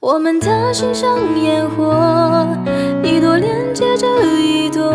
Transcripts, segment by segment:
我们的心像烟火，一朵连接着一朵，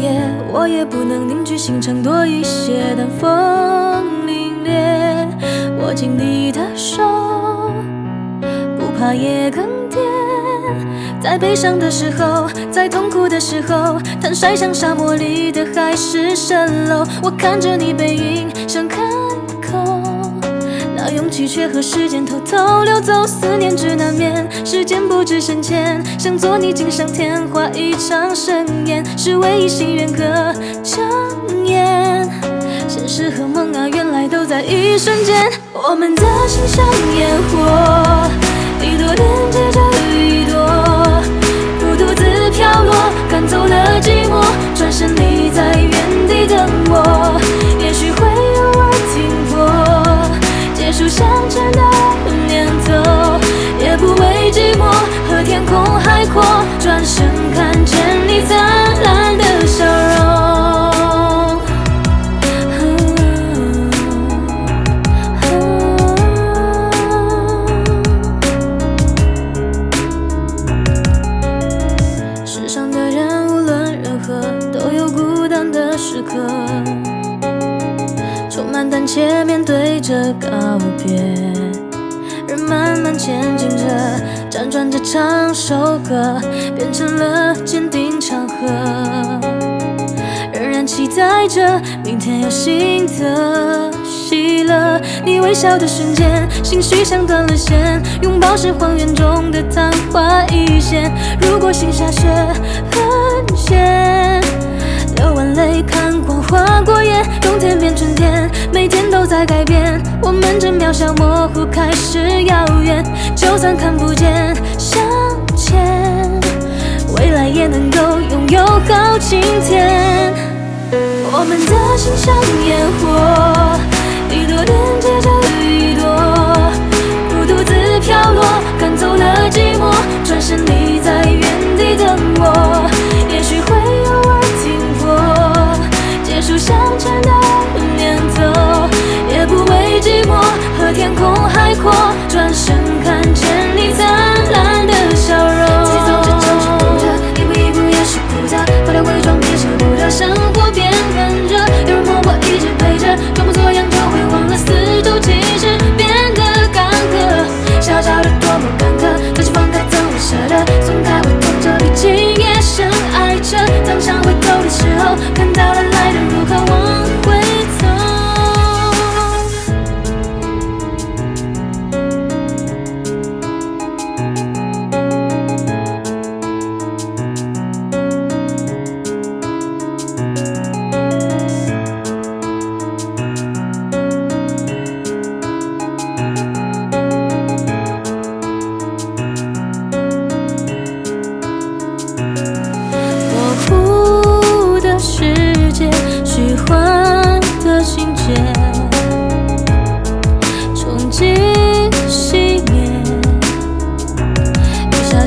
夜，我也不能凝聚星辰多一些，但风凛冽，握紧你的手，不怕夜更迭。在悲伤的时候，在痛苦的时候，坦率像沙漠里的海市蜃楼。我看着你背影，想开，勇气却和时间偷偷溜走。思念只难免，时间不知深浅，想做你锦上添花一场盛宴，是唯一心愿可睁眼。现实和梦啊，原来都在一瞬间。我们的心像烟火，一朵连接着结束向前的念头，也不畏寂寞和天空海阔。转身看见你灿烂的笑容。世上的人无论如何都有孤单的时刻，充满胆怯面对着告别，人慢慢前进着，辗转着唱首歌，变成了坚定长河。仍然期待着明天有新的喜乐。你微笑的瞬间，心绪像断了线，拥抱是荒原中的昙花一现。如果心下雪很咸，流完泪看光划过眼，天变春天，每天都在改变。我们正渺小模糊开始遥远，就算看不见，向前。未来也能够拥有好晴天。我们的心像烟火，一朵连接着一朵，不独自飘落，赶走了寂寞。转身你在原地等我，也许会偶尔停泊，结束向前的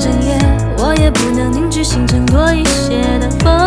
整夜，我也不能凝聚星辰多一些的风，